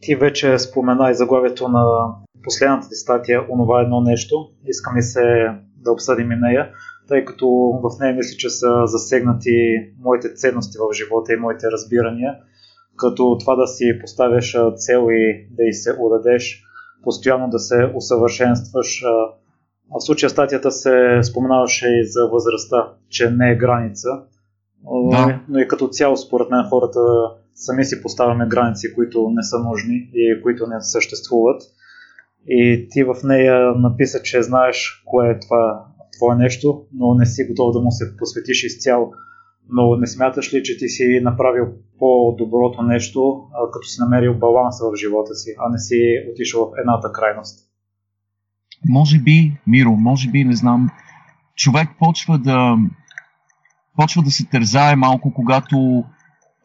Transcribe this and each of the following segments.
Ти вече спомена и заглавието на последната ти статия, онова едно нещо. Искам ли се да обсъдим и нея, тъй като в нея мисля, че са засегнати моите ценности в живота и моите разбирания, като това да си поставяш цел и да и се удадеш, постоянно да се усъвършенстваш. В случая статията се споменаваше и за възрастта, че не е граница, да. но и като цяло според мен хората сами си поставяме граници, които не са нужни и които не съществуват. И ти в нея написа, че знаеш кое е това твое нещо, но не си готов да му се посветиш изцяло. Но не смяташ ли, че ти си направил по-доброто нещо, като си намерил баланса в живота си, а не си отишъл в едната крайност? Може би, Миро, може би, не знам. Човек почва да почва да се тързае малко, когато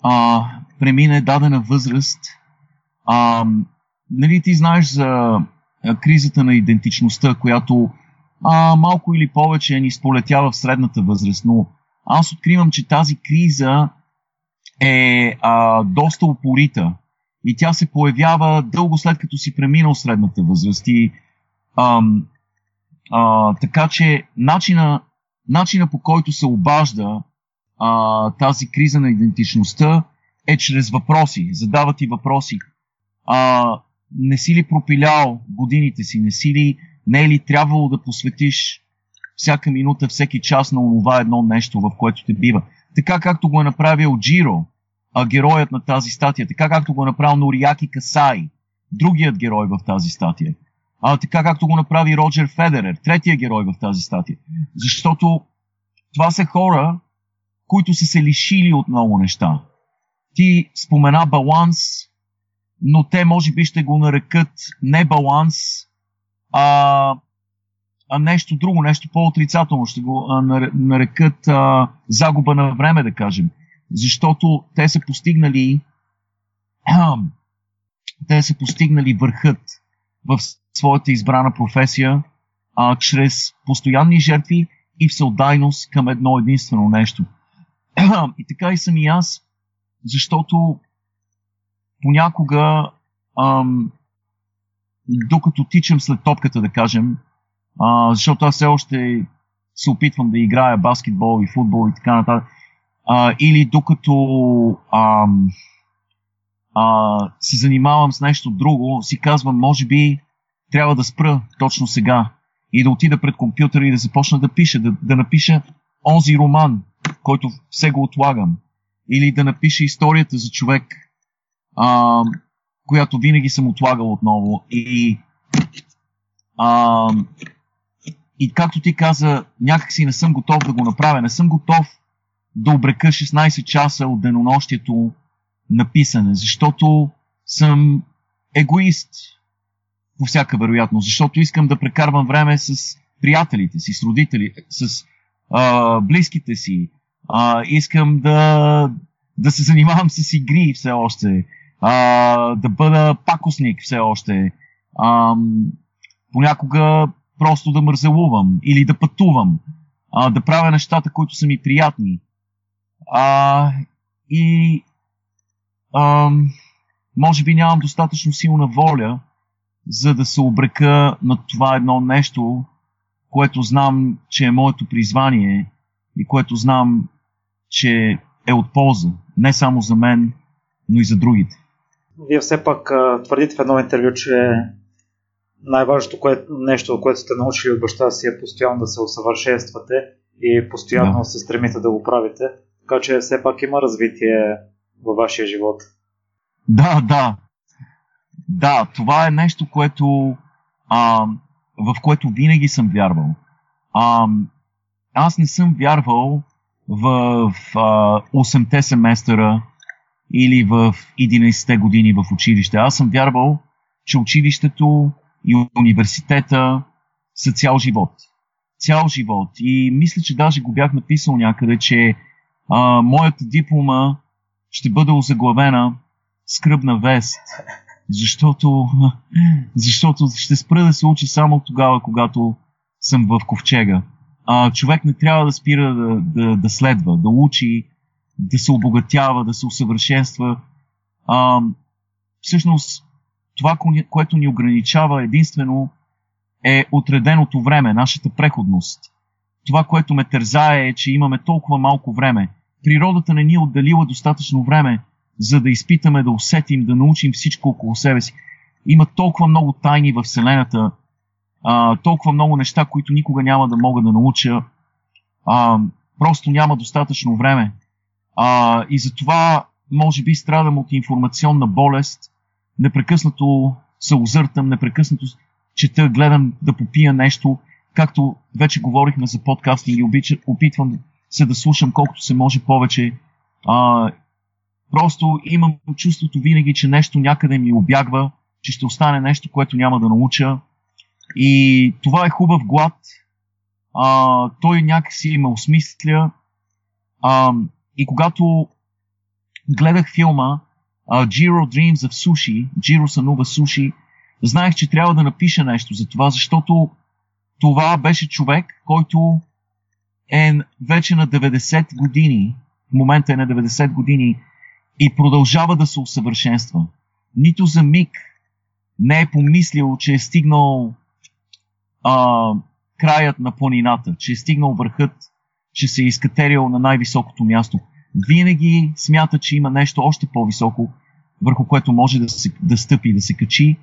а, премине дадена възраст. А, нали ти знаеш за кризата на идентичността, която а, малко или повече ни сполетява в средната възраст, но аз откривам, че тази криза е а, доста упорита и тя се появява дълго след като си преминал средната възраст. И, а, а, така че начина, начина по който се обажда а, тази криза на идентичността е чрез въпроси. Задават ти въпроси. А, не си ли пропилял годините си? Не си ли, не е ли трябвало да посветиш всяка минута, всеки час на това едно нещо, в което те бива? Така както го е направил Джиро, а, героят на тази статия, така както го е направил Нориаки Касай, другият герой в тази статия. А, така както го направи Роджер Федерер, третия герой в тази статия. Защото това са хора, които са се лишили от много неща. Ти спомена баланс, но те може би ще го нарекат не баланс, а, а нещо друго, нещо по-отрицателно. Ще го а, нарекат а, загуба на време, да кажем. Защото те са постигнали те са постигнали върхът в своята избрана професия а, чрез постоянни жертви и всеотдайност към едно единствено нещо. И така и съм и аз, защото понякога, ам, докато тичам след топката, да кажем, а, защото аз все още се опитвам да играя баскетбол и футбол и така нататък, а, или докато ам, а, се занимавам с нещо друго, си казвам, може би трябва да спра точно сега и да отида пред компютъра и да започна да пиша, да, да напиша онзи роман, който все го отлагам. Или да напиша историята за човек, а, която винаги съм отлагал отново. И, а, и както ти каза, някакси не съм готов да го направя. Не съм готов да обрека 16 часа от денонощието на писане, защото съм егоист по всяка вероятност, защото искам да прекарвам време с приятелите си, с родители, с а, близките си. А, искам да, да се занимавам с игри все още. А, да бъда пакосник все още. А, понякога просто да мързелувам или да пътувам. А, да правя нещата, които са ми приятни. А, и а, може би нямам достатъчно силна воля, за да се обрека на това едно нещо, което знам, че е моето призвание и което знам, че е от полза. Не само за мен, но и за другите. Вие все пак твърдите в едно интервю, че най-важното което, нещо, което сте научили от баща си е постоянно да се усъвършенствате и постоянно да. се стремите да го правите. Така че все пак има развитие във вашия живот. Да, да. Да, това е нещо, което а, в което винаги съм вярвал. А, аз не съм вярвал в, в а, 8-те семестъра или в 11-те години в училище. Аз съм вярвал, че училището и университета са цял живот. Цял живот. И мисля, че даже го бях написал някъде, че а, моята диплома ще бъде озаглавена скръбна вест защото, защото ще спра да се учи само тогава, когато съм в ковчега. А, човек не трябва да спира да, да, да следва, да учи, да се обогатява, да се усъвършенства. А, всъщност, това, което ни ограничава единствено е отреденото време, нашата преходност. Това, което ме тързае е, че имаме толкова малко време. Природата не ни е отделила достатъчно време, за да изпитаме, да усетим, да научим всичко около себе си. Има толкова много тайни в Вселената, а, толкова много неща, които никога няма да мога да науча. А, просто няма достатъчно време. А, и затова, може би, страдам от информационна болест. Непрекъснато се озъртам, непрекъснато чета, гледам да попия нещо. Както вече говорихме за подкастинг и обича, опитвам се да слушам колкото се може повече. А, просто имам чувството винаги, че нещо някъде ми обягва, че ще остане нещо, което няма да науча. И това е хубав глад. А, той някакси ме осмисля. А, и когато гледах филма uh, Jiro Dreams of Sushi, Jiro сънува суши, знаех, че трябва да напиша нещо за това, защото това беше човек, който е вече на 90 години, в момента е на 90 години и продължава да се усъвършенства. Нито за миг не е помислил, че е стигнал а, краят на планината, че е стигнал върхът, че се е изкатерил на най-високото място. Винаги смята, че има нещо още по-високо, върху което може да, се, да стъпи, да се качи.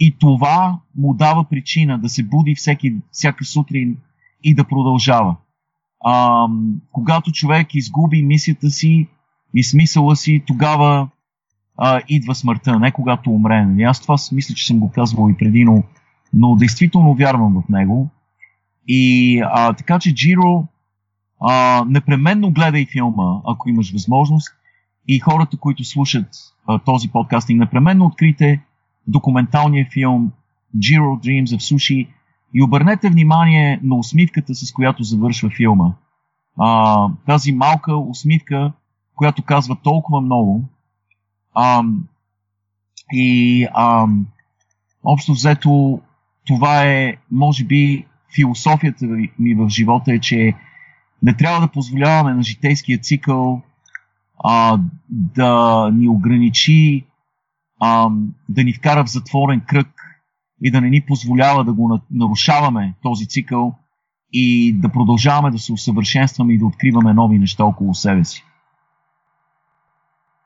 И това му дава причина да се буди всеки, всяка сутрин и да продължава. А, когато човек изгуби мисията си и смисъла си, тогава а, идва смъртта, не когато умре. Нали? Аз това мисля, че съм го казвал и преди, но, но действително вярвам в него. И а, така че Джиро непременно гледай филма, ако имаш възможност. И хората, които слушат а, този подкастинг, непременно открите документалния филм Jiro Dreams of Sushi и обърнете внимание на усмивката, с която завършва филма. А, тази малка усмивка, която казва толкова много. А, и а, общо взето това е, може би, философията ми в живота е, че не трябва да позволяваме на житейския цикъл а, да ни ограничи, а, да ни вкара в затворен кръг и да не ни позволява да го нарушаваме този цикъл и да продължаваме да се усъвършенстваме и да откриваме нови неща около себе си.